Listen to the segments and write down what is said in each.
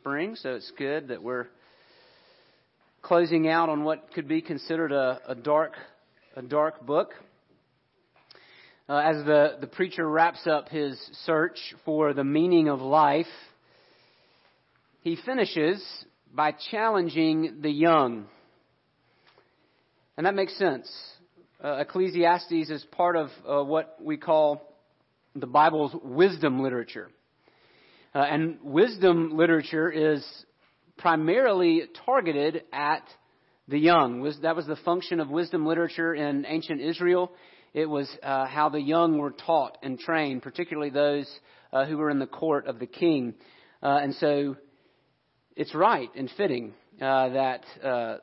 spring, so it's good that we're closing out on what could be considered a, a dark, a dark book. Uh, as the, the preacher wraps up his search for the meaning of life, he finishes by challenging the young. And that makes sense. Uh, Ecclesiastes is part of uh, what we call the Bible's wisdom literature. Uh, and wisdom literature is primarily targeted at the young. That was the function of wisdom literature in ancient Israel. It was uh, how the young were taught and trained, particularly those uh, who were in the court of the king. Uh, and so it's right and fitting uh, that uh,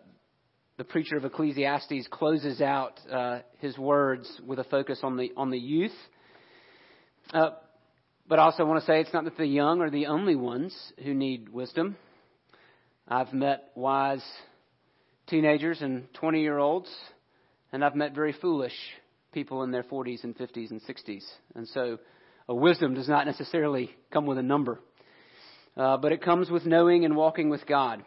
the preacher of Ecclesiastes closes out his words with a focus on the on the youth. But I also want to say it's not that the young are the only ones who need wisdom. I've met wise teenagers and 20 year olds, and I've met very foolish people in their 40s and 50s and 60s. And so a wisdom does not necessarily come with a number, uh, but it comes with knowing and walking with God.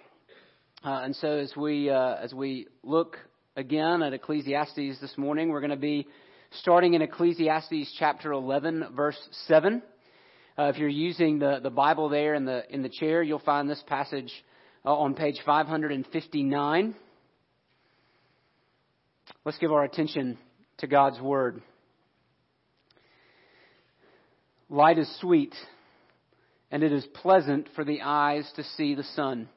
Uh, and so as we, uh, as we look again at Ecclesiastes this morning, we're going to be starting in Ecclesiastes chapter 11, verse 7. Uh, if you're using the, the Bible there in the, in the chair, you'll find this passage uh, on page 559. Let's give our attention to God's Word. Light is sweet, and it is pleasant for the eyes to see the sun.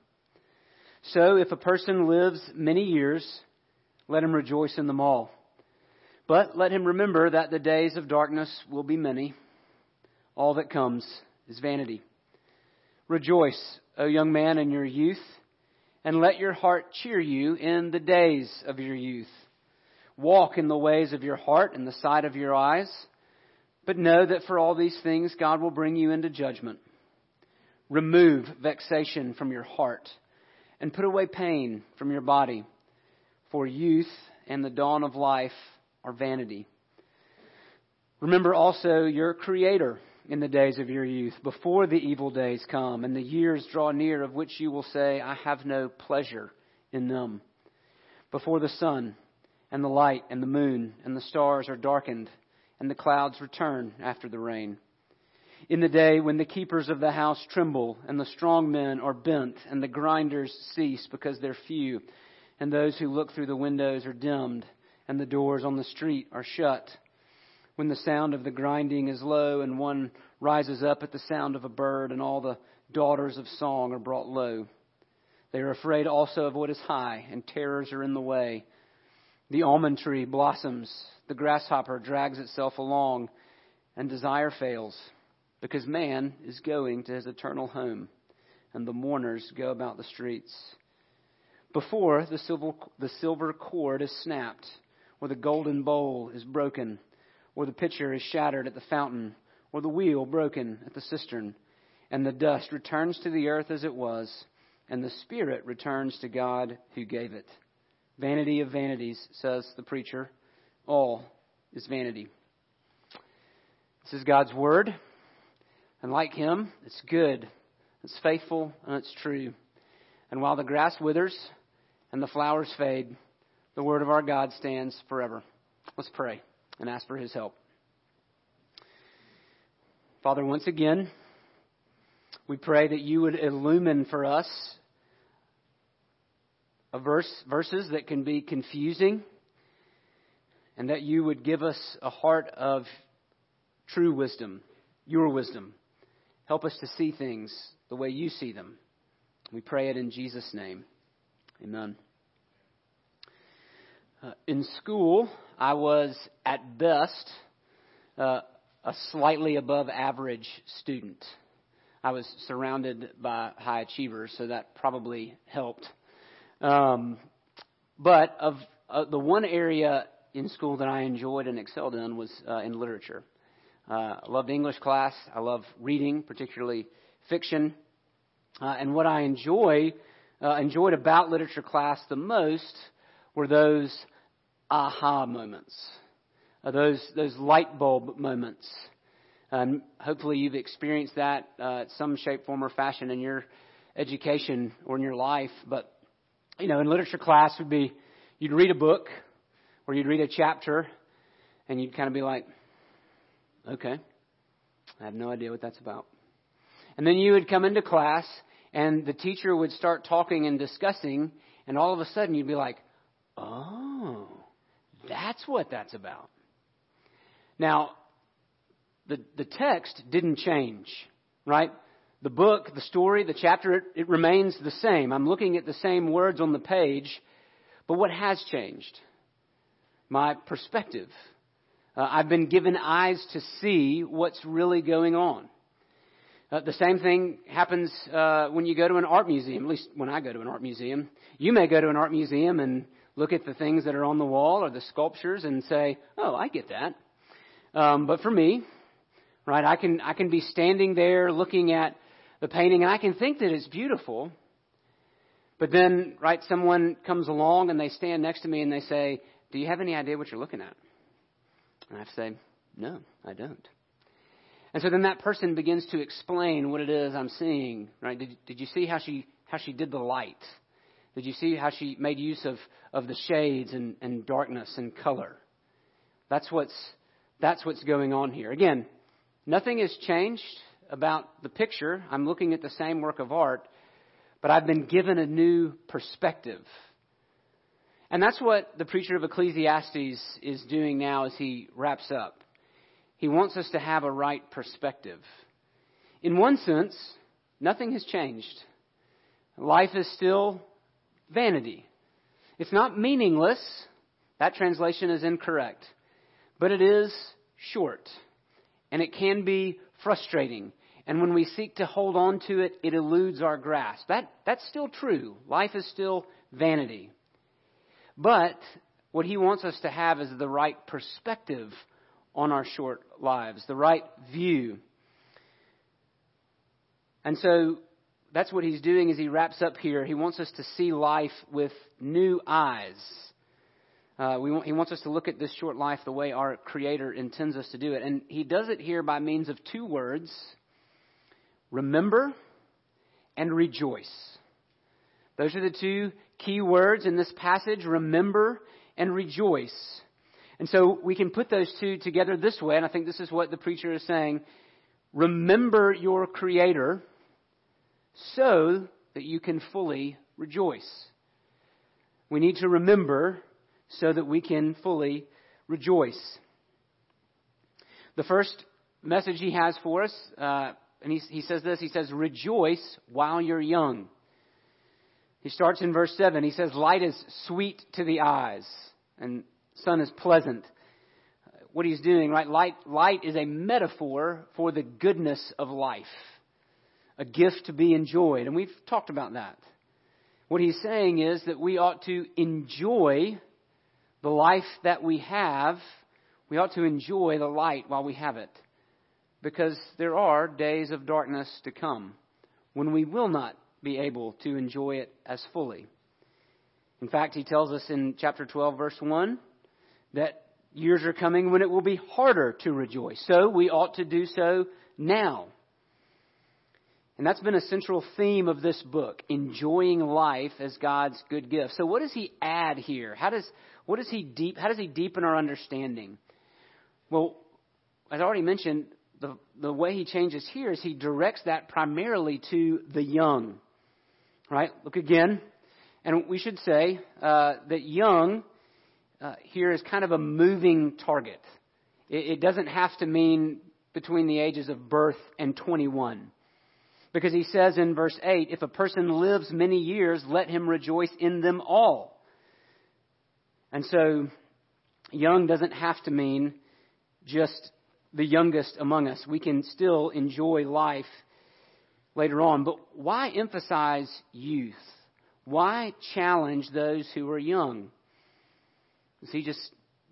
So, if a person lives many years, let him rejoice in them all. But let him remember that the days of darkness will be many. All that comes is vanity. Rejoice, O young man, in your youth, and let your heart cheer you in the days of your youth. Walk in the ways of your heart and the sight of your eyes, but know that for all these things God will bring you into judgment. Remove vexation from your heart and put away pain from your body, for youth and the dawn of life are vanity. Remember also your Creator in the days of your youth, before the evil days come and the years draw near of which you will say, I have no pleasure in them. Before the sun and the light and the moon and the stars are darkened and the clouds return after the rain. In the day when the keepers of the house tremble and the strong men are bent and the grinders cease because they're few and those who look through the windows are dimmed and the doors on the street are shut when the sound of the grinding is low and one rises up at the sound of a bird and all the daughters of song are brought low. They are afraid also of what is high and terrors are in the way. The almond tree blossoms, the grasshopper drags itself along and desire fails because man is going to his eternal home and the mourners go about the streets. Before the silver, the silver cord is snapped or the golden bowl is broken or the pitcher is shattered at the fountain, or the wheel broken at the cistern, and the dust returns to the earth as it was, and the Spirit returns to God who gave it. Vanity of vanities, says the preacher. All is vanity. This is God's Word, and like Him, it's good, it's faithful, and it's true. And while the grass withers and the flowers fade, the Word of our God stands forever. Let's pray and ask for his help. Father, once again, we pray that you would illumine for us a verse, verses that can be confusing, and that you would give us a heart of true wisdom, your wisdom. Help us to see things the way you see them. We pray it in Jesus' name. Amen. Uh, in school, I was at best uh, a slightly above average student. I was surrounded by high achievers, so that probably helped. Um, but of uh, the one area in school that I enjoyed and excelled in was uh, in literature. Uh, I loved English class. I love reading, particularly fiction. Uh, and what I enjoy enjoyed about literature class the most were those aha moments, uh, those, those light bulb moments. And hopefully you've experienced that uh, some shape, form, or fashion in your education or in your life, but you know, in literature class would be you'd read a book or you'd read a chapter and you'd kind of be like, okay, I have no idea what that's about. And then you would come into class and the teacher would start talking and discussing, and all of a sudden you'd be like, oh, that's what that's about. Now, the, the text didn't change, right? The book, the story, the chapter, it, it remains the same. I'm looking at the same words on the page, but what has changed? My perspective. Uh, I've been given eyes to see what's really going on. Uh, the same thing happens uh, when you go to an art museum, at least when I go to an art museum. You may go to an art museum and look at the things that are on the wall or the sculptures and say, oh, I get that. Um, but for me, right, I can, I can be standing there looking at the painting and I can think that it's beautiful. But then, right, someone comes along and they stand next to me and they say, do you have any idea what you're looking at? And I say, no, I don't. And so then that person begins to explain what it is I'm seeing, right? Did, did you see how she, how she did the light? Did you see how she made use of, of the shades and, and darkness and color? That's what's, that's what's going on here. Again, nothing has changed about the picture. I'm looking at the same work of art, but I've been given a new perspective. And that's what the preacher of Ecclesiastes is doing now as he wraps up. He wants us to have a right perspective. In one sense, nothing has changed. Life is still vanity. It's not meaningless. That translation is incorrect. But it is short. And it can be frustrating. And when we seek to hold on to it, it eludes our grasp. That, that's still true. Life is still vanity. But what he wants us to have is the right perspective on our short lives, the right view. And so that's what he's doing as he wraps up here. He wants us to see life with new eyes. Uh, want, he wants us to look at this short life the way our Creator intends us to do it. And he does it here by means of two words remember and rejoice. Those are the two key words in this passage remember and rejoice. And so we can put those two together this way, and I think this is what the preacher is saying. Remember your Creator so that you can fully rejoice. We need to remember so that we can fully rejoice. The first message he has for us, uh, and he, he says this, he says, rejoice while you're young. He starts in verse 7. He says, light is sweet to the eyes. And sun is pleasant. What he's doing, right? Light, light is a metaphor for the goodness of life, a gift to be enjoyed. And we've talked about that. What he's saying is that we ought to enjoy the life that we have. We ought to enjoy the light while we have it. Because there are days of darkness to come when we will not be able to enjoy it as fully. In fact, he tells us in chapter 12, verse 1, that years are coming when it will be harder to rejoice. So we ought to do so now. And that's been a central theme of this book, enjoying life as God's good gift. So what does he add here? How does what does he deep how does he deepen our understanding? Well, as I already mentioned, the, the way he changes here is he directs that primarily to the young. Right? Look again. And we should say uh, that young uh, here is kind of a moving target. It, it doesn't have to mean between the ages of birth and 21. Because he says in verse 8, if a person lives many years, let him rejoice in them all. And so, young doesn't have to mean just the youngest among us. We can still enjoy life later on. But why emphasize youth? Why challenge those who are young? Is he just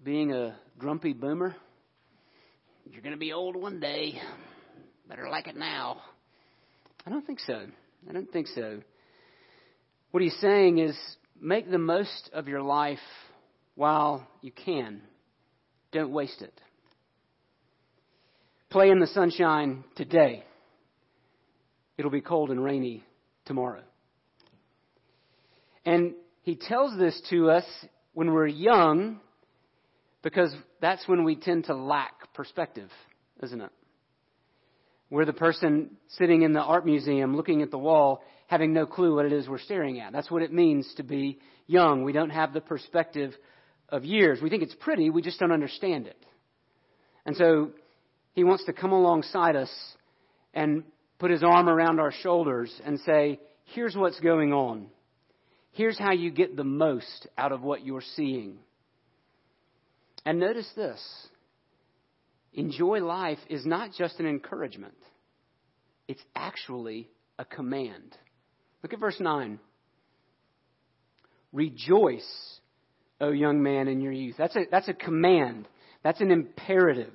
being a grumpy boomer? You're going to be old one day. Better like it now. I don't think so. I don't think so. What he's saying is make the most of your life while you can. Don't waste it. Play in the sunshine today. It'll be cold and rainy tomorrow. And he tells this to us when we're young because that's when we tend to lack perspective, isn't it? We're the person sitting in the art museum looking at the wall having no clue what it is we're staring at. That's what it means to be young. We don't have the perspective of years. We think it's pretty, we just don't understand it. And so he wants to come alongside us and put his arm around our shoulders and say, here's what's going on. Here's how you get the most out of what you're seeing. And notice this enjoy life is not just an encouragement, it's actually a command. Look at verse 9. Rejoice, O young man, in your youth. That's a, that's a command. That's an imperative.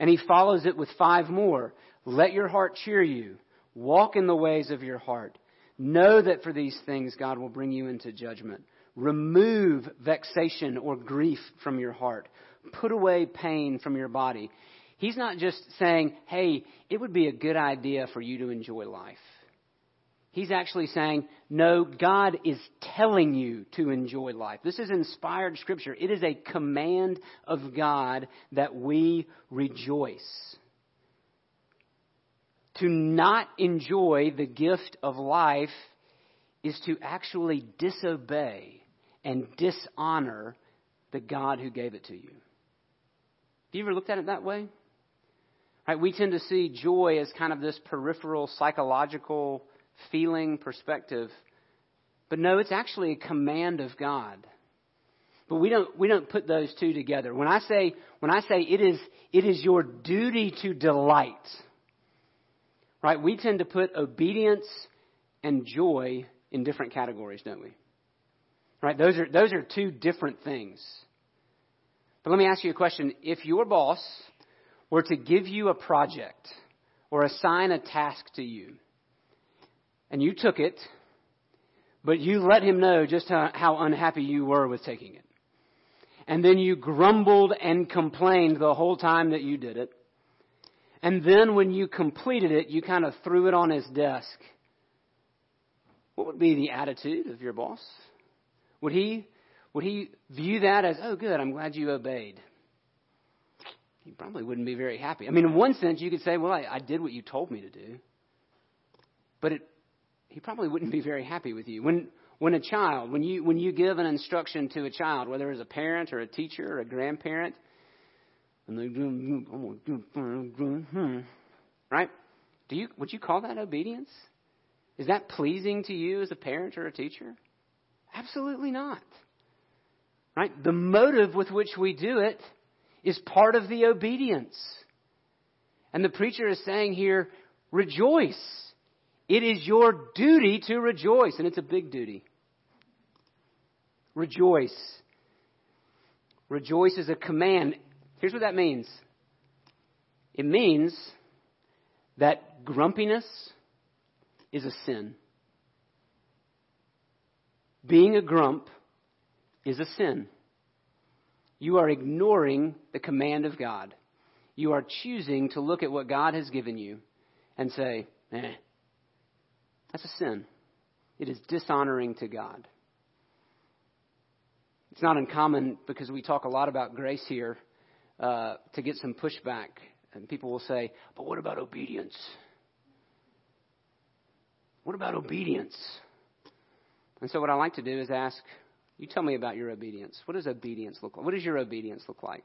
And he follows it with five more. Let your heart cheer you. Walk in the ways of your heart. Know that for these things God will bring you into judgment. Remove vexation or grief from your heart. Put away pain from your body. He's not just saying, hey, it would be a good idea for you to enjoy life. He's actually saying, no, God is telling you to enjoy life. This is inspired scripture. It is a command of God that we rejoice. To not enjoy the gift of life is to actually disobey and dishonor the God who gave it to you. Have you ever looked at it that way? Right, we tend to see joy as kind of this peripheral psychological feeling perspective. But no, it's actually a command of God. But we don't we don't put those two together. When I say when I say it is it is your duty to delight. Right? We tend to put obedience and joy in different categories, don't we? Right? Those are those are two different things. But let me ask you a question. If your boss were to give you a project or assign a task to you, and you took it, but you let him know just how, how unhappy you were with taking it. And then you grumbled and complained the whole time that you did it. And then when you completed it, you kind of threw it on his desk. What would be the attitude of your boss? Would he, would he view that as, oh, good, I'm glad you obeyed? He probably wouldn't be very happy. I mean, in one sense, you could say, well, I, I did what you told me to do. But it he probably wouldn't be very happy with you. When, when a child, when you, when you give an instruction to a child, whether it's a parent or a teacher or a grandparent, and they right? Do you, would you call that obedience? Is that pleasing to you as a parent or a teacher? Absolutely not. Right? The motive with which we do it is part of the obedience. And the preacher is saying here, rejoice. It is your duty to rejoice, and it's a big duty. Rejoice. Rejoice is a command. Here's what that means it means that grumpiness is a sin. Being a grump is a sin. You are ignoring the command of God. You are choosing to look at what God has given you and say, eh, that's a sin. It is dishonoring to God. It's not uncommon because we talk a lot about grace here uh, to get some pushback. And people will say, but what about obedience? What about obedience? And so, what I like to do is ask, you tell me about your obedience. What does obedience look like? What does your obedience look like?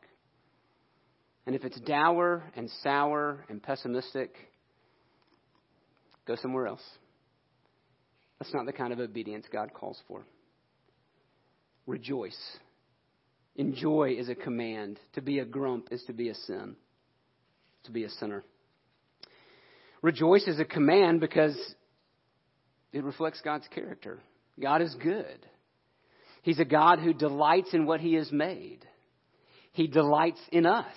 And if it's dour and sour and pessimistic, go somewhere else. That's not the kind of obedience God calls for. Rejoice. Enjoy is a command. To be a grump is to be a sin, to be a sinner. Rejoice is a command because it reflects God's character. God is good. He's a God who delights in what He has made. He delights in us.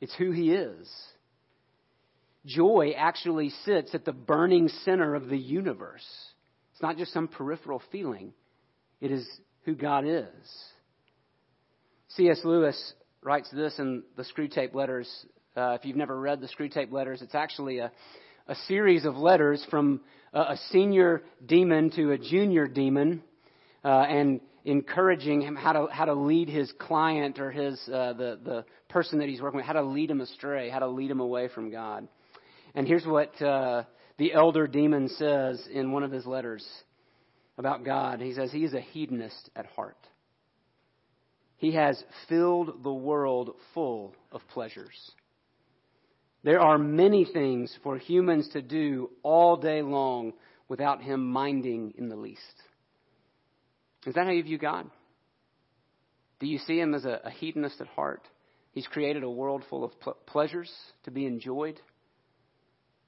It's who He is. Joy actually sits at the burning center of the universe. It's not just some peripheral feeling, it is who God is. C.S. Lewis writes this in the Screwtape Letters. Uh, if you've never read the Screwtape Letters, it's actually a, a series of letters from a senior demon to a junior demon, uh, and encouraging him how to how to lead his client or his uh, the the person that he's working with, how to lead him astray, how to lead him away from God. And here's what uh, the elder demon says in one of his letters about God. He says he is a hedonist at heart. He has filled the world full of pleasures. There are many things for humans to do all day long without him minding in the least. Is that how you view God? Do you see him as a, a hedonist at heart? He's created a world full of pl- pleasures to be enjoyed.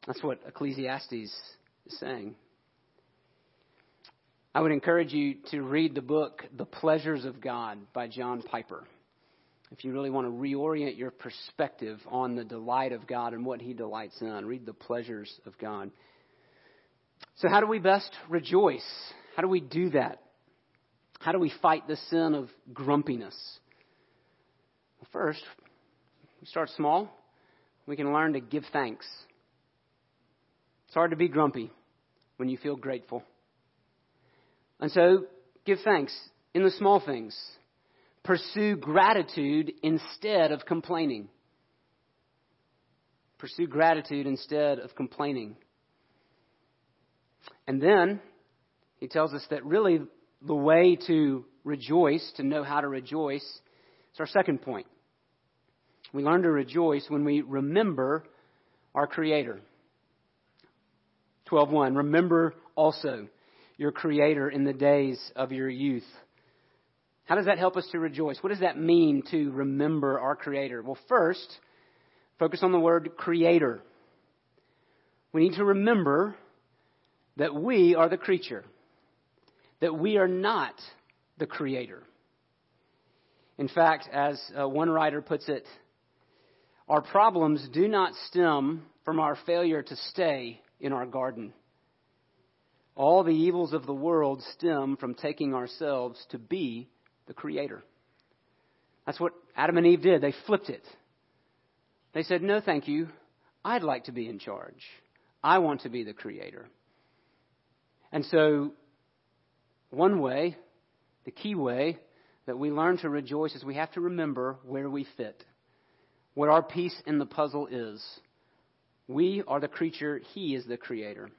That's what Ecclesiastes is saying. I would encourage you to read the book The Pleasures of God by John Piper. If you really want to reorient your perspective on the delight of God and what He delights in, read The Pleasures of God. So, how do we best rejoice? How do we do that? How do we fight the sin of grumpiness? Well, first, we start small. We can learn to give thanks. It's hard to be grumpy when you feel grateful. And so, give thanks in the small things. Pursue gratitude instead of complaining. Pursue gratitude instead of complaining. And then, he tells us that really the way to rejoice, to know how to rejoice, is our second point. We learn to rejoice when we remember our Creator. 12.1 Remember also your Creator in the days of your youth. How does that help us to rejoice? What does that mean to remember our Creator? Well, first, focus on the word Creator. We need to remember that we are the creature, that we are not the Creator. In fact, as uh, one writer puts it, our problems do not stem from our failure to stay in our garden. All the evils of the world stem from taking ourselves to be the Creator. That's what Adam and Eve did. They flipped it. They said, No, thank you. I'd like to be in charge. I want to be the Creator. And so, one way, the key way that we learn to rejoice is we have to remember where we fit, what our piece in the puzzle is. We are the creature, He is the Creator.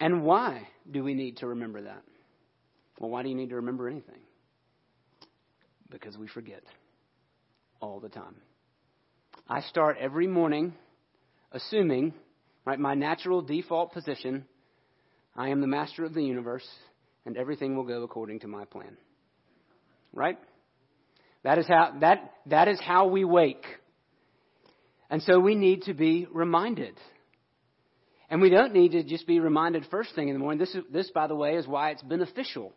And why do we need to remember that? Well, why do you need to remember anything? Because we forget all the time. I start every morning assuming, right, my natural default position, I am the master of the universe and everything will go according to my plan. Right? That is how that that is how we wake. And so we need to be reminded and we don't need to just be reminded first thing in the morning. This, is, this by the way, is why it's beneficial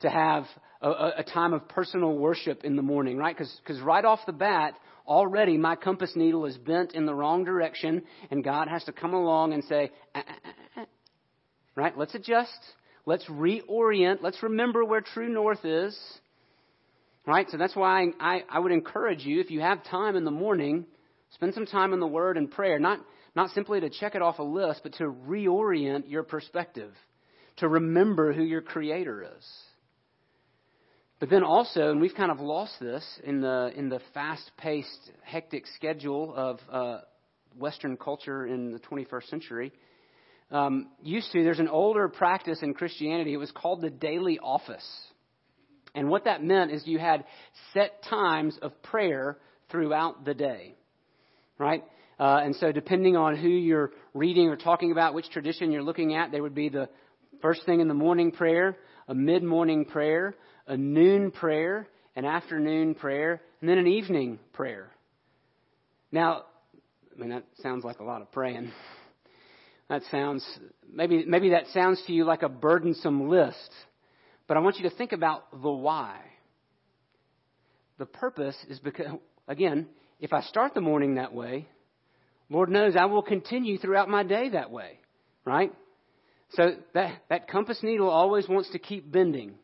to have a, a time of personal worship in the morning, right? Because right off the bat, already my compass needle is bent in the wrong direction, and God has to come along and say, ah, ah, ah, right? Let's adjust. Let's reorient. Let's remember where true north is. Right? So that's why I, I would encourage you, if you have time in the morning, spend some time in the Word and prayer. Not not simply to check it off a list, but to reorient your perspective, to remember who your Creator is. But then also, and we've kind of lost this in the in the fast-paced, hectic schedule of uh, Western culture in the 21st century. Um, used to, there's an older practice in Christianity. It was called the daily office, and what that meant is you had set times of prayer throughout the day, right? Uh, and so, depending on who you're reading or talking about, which tradition you're looking at, there would be the first thing in the morning prayer, a mid morning prayer, a noon prayer, an afternoon prayer, and then an evening prayer. Now, I mean, that sounds like a lot of praying. That sounds, maybe, maybe that sounds to you like a burdensome list. But I want you to think about the why. The purpose is because, again, if I start the morning that way, Lord knows I will continue throughout my day that way, right? So that, that compass needle always wants to keep bending.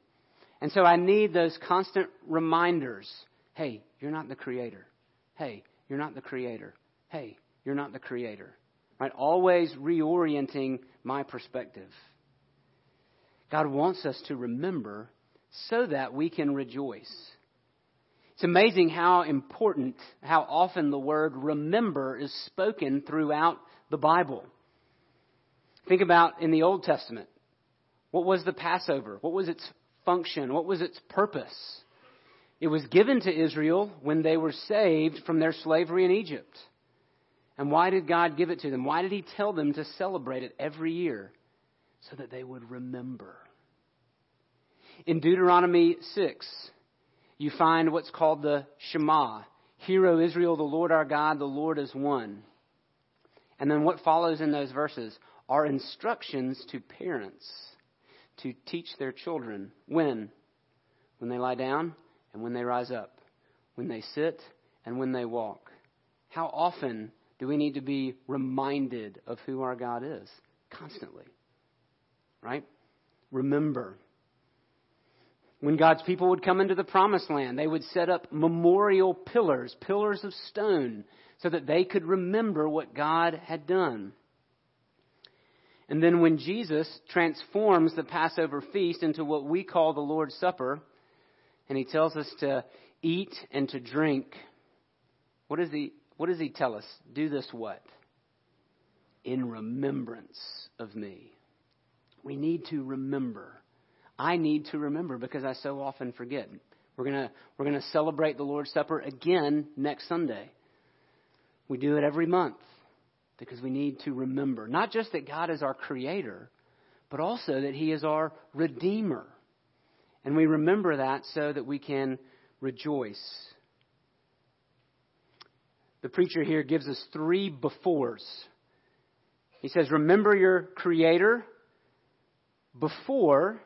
And so I need those constant reminders. Hey, you're not the creator. Hey, you're not the creator. Hey, you're not the creator. Right? Always reorienting my perspective. God wants us to remember so that we can rejoice. It's amazing how important, how often the word remember is spoken throughout the Bible. Think about in the Old Testament. What was the Passover? What was its function? What was its purpose? It was given to Israel when they were saved from their slavery in Egypt. And why did God give it to them? Why did He tell them to celebrate it every year? So that they would remember. In Deuteronomy 6, you find what's called the Shema. Hear, O Israel, the Lord our God, the Lord is one. And then what follows in those verses are instructions to parents to teach their children. When? When they lie down and when they rise up. When they sit and when they walk. How often do we need to be reminded of who our God is? Constantly. Right? Remember. When God's people would come into the promised land, they would set up memorial pillars, pillars of stone, so that they could remember what God had done. And then when Jesus transforms the Passover feast into what we call the Lord's Supper, and he tells us to eat and to drink, what does he, what does he tell us? Do this what? In remembrance of me. We need to remember. I need to remember because I so often forget. We're going to we're going to celebrate the Lord's Supper again next Sunday. We do it every month because we need to remember not just that God is our creator, but also that He is our redeemer. And we remember that so that we can rejoice. The preacher here gives us three befores. He says, Remember your Creator before,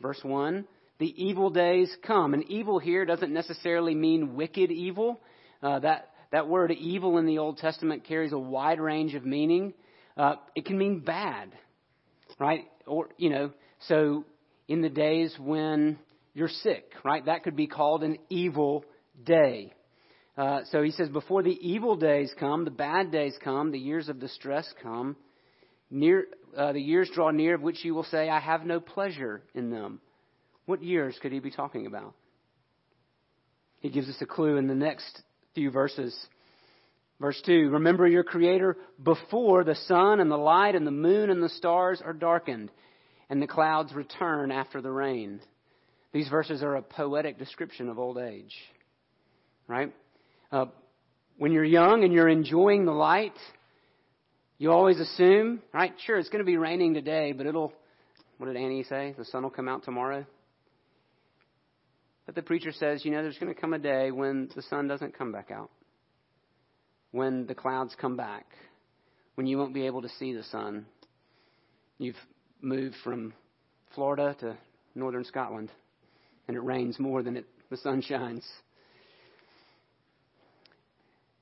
verse 1, the evil days come. And evil here doesn't necessarily mean wicked evil. Uh, that that word evil in the Old Testament carries a wide range of meaning. Uh, it can mean bad, right? Or, you know, so in the days when you're sick, right? That could be called an evil day. Uh, so he says, before the evil days come, the bad days come, the years of distress come, near, uh, the years draw near of which you will say, I have no pleasure in them. What years could he be talking about? He gives us a clue in the next few verses. Verse 2 Remember your Creator before the sun and the light and the moon and the stars are darkened, and the clouds return after the rain. These verses are a poetic description of old age. Right? Uh, when you're young and you're enjoying the light, you always assume, right? Sure, it's going to be raining today, but it'll, what did Annie say? The sun will come out tomorrow? But the preacher says, you know, there's going to come a day when the sun doesn't come back out, when the clouds come back, when you won't be able to see the sun. You've moved from Florida to northern Scotland, and it rains more than it, the sun shines.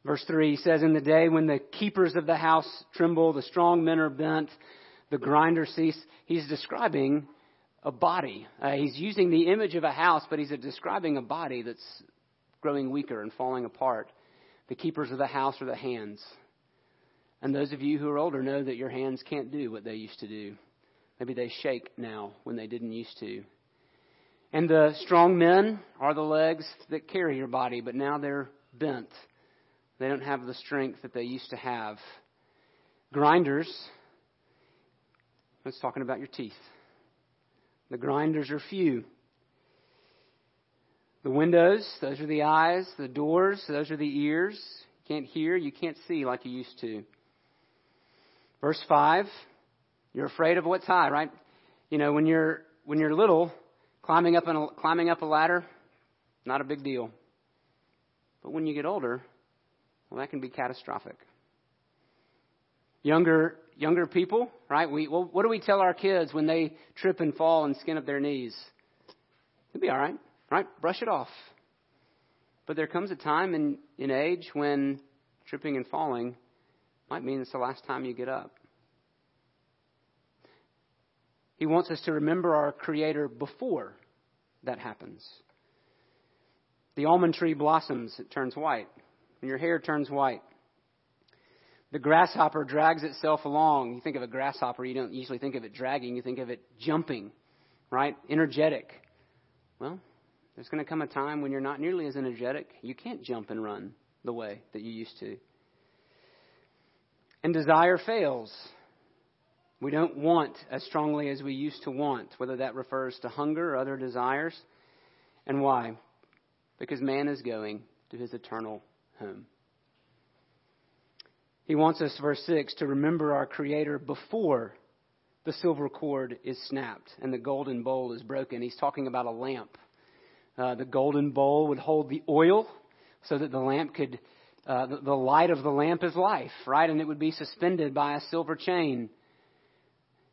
Verse 3 says, In the day when the keepers of the house tremble, the strong men are bent, the grinders cease. He's describing a body. Uh, he's using the image of a house, but he's describing a body that's growing weaker and falling apart. The keepers of the house are the hands. And those of you who are older know that your hands can't do what they used to do. Maybe they shake now when they didn't used to. And the strong men are the legs that carry your body, but now they're bent. They don't have the strength that they used to have. Grinders, that's talking about your teeth. The grinders are few. The windows, those are the eyes. The doors, those are the ears. You can't hear, you can't see like you used to. Verse 5, you're afraid of what's high, right? You know, when you're when you're little, climbing up a, climbing up a ladder, not a big deal. But when you get older, well, that can be catastrophic. Younger younger people, right? We, well, what do we tell our kids when they trip and fall and skin up their knees? It'll be all right, right? Brush it off. But there comes a time in, in age when tripping and falling might mean it's the last time you get up. He wants us to remember our Creator before that happens. The almond tree blossoms, it turns white. When your hair turns white, The grasshopper drags itself along. You think of a grasshopper, you don't usually think of it dragging, you think of it jumping, right? Energetic. Well, there's going to come a time when you're not nearly as energetic. You can't jump and run the way that you used to. And desire fails. We don't want as strongly as we used to want, whether that refers to hunger or other desires. And why? Because man is going to his eternal home. He wants us, verse 6, to remember our Creator before the silver cord is snapped and the golden bowl is broken. He's talking about a lamp. Uh, the golden bowl would hold the oil so that the lamp could, uh, the, the light of the lamp is life, right? And it would be suspended by a silver chain.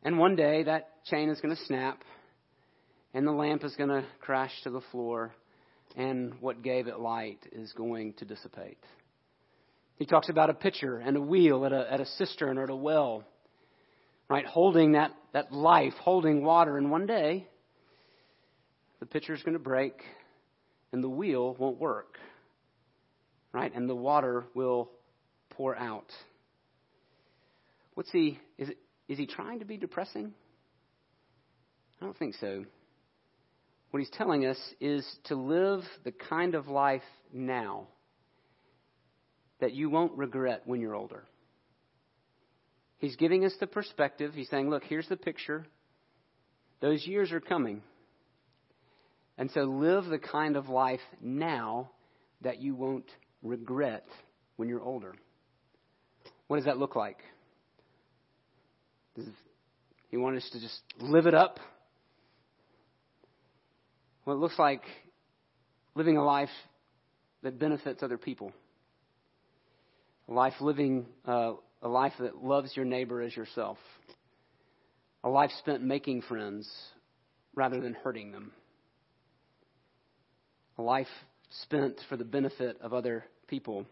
And one day that chain is going to snap and the lamp is going to crash to the floor and what gave it light is going to dissipate. He talks about a pitcher and a wheel at a, at a cistern or at a well, right? Holding that, that life, holding water. And one day, the pitcher is going to break and the wheel won't work, right? And the water will pour out. What's he, is, it, is he trying to be depressing? I don't think so. What he's telling us is to live the kind of life now that you won't regret when you're older. He's giving us the perspective. He's saying, look, here's the picture. Those years are coming. And so live the kind of life now that you won't regret when you're older. What does that look like? Does he want us to just live it up? Well, it looks like living a life that benefits other people. A life living uh, a life that loves your neighbor as yourself. A life spent making friends rather than hurting them. A life spent for the benefit of other people.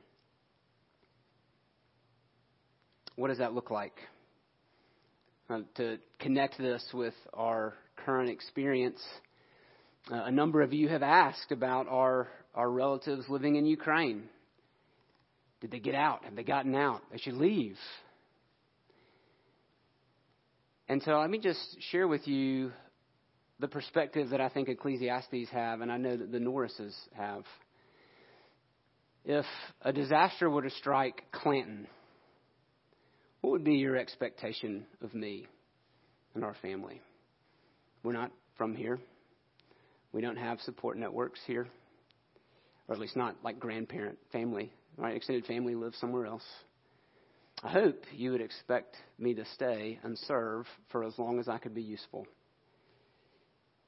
What does that look like? Uh, to connect this with our current experience, uh, a number of you have asked about our, our relatives living in Ukraine. Did they get out? Have they gotten out? They should leave. And so let me just share with you the perspective that I think Ecclesiastes have, and I know that the Norrises have. If a disaster were to strike Clanton, what would be your expectation of me and our family? We're not from here. We don't have support networks here, or at least not like grandparent family right? Extended family lives somewhere else. I hope you would expect me to stay and serve for as long as I could be useful.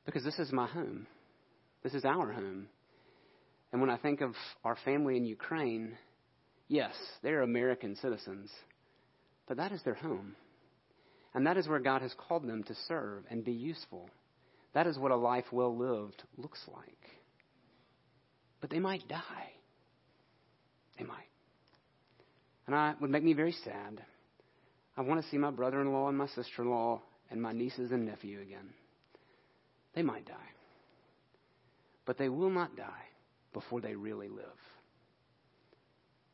Because this is my home. This is our home. And when I think of our family in Ukraine, yes, they're American citizens, but that is their home. And that is where God has called them to serve and be useful. That is what a life well lived looks like. But they might die. They might. And I would make me very sad. I want to see my brother in law and my sister in law and my nieces and nephew again. They might die. But they will not die before they really live.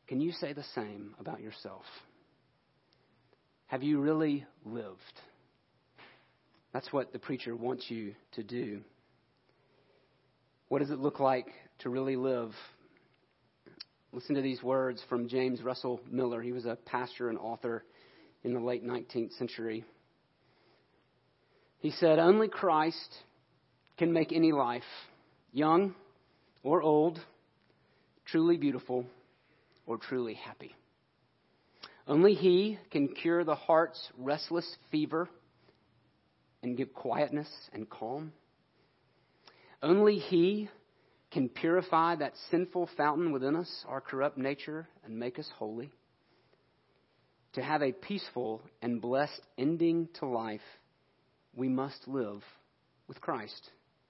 Can you say the same about yourself? Have you really lived? That's what the preacher wants you to do. What does it look like to really live Listen to these words from James Russell Miller. He was a pastor and author in the late 19th century. He said, Only Christ can make any life, young or old, truly beautiful or truly happy. Only He can cure the heart's restless fever and give quietness and calm. Only He can purify that sinful fountain within us, our corrupt nature, and make us holy. To have a peaceful and blessed ending to life, we must live with Christ.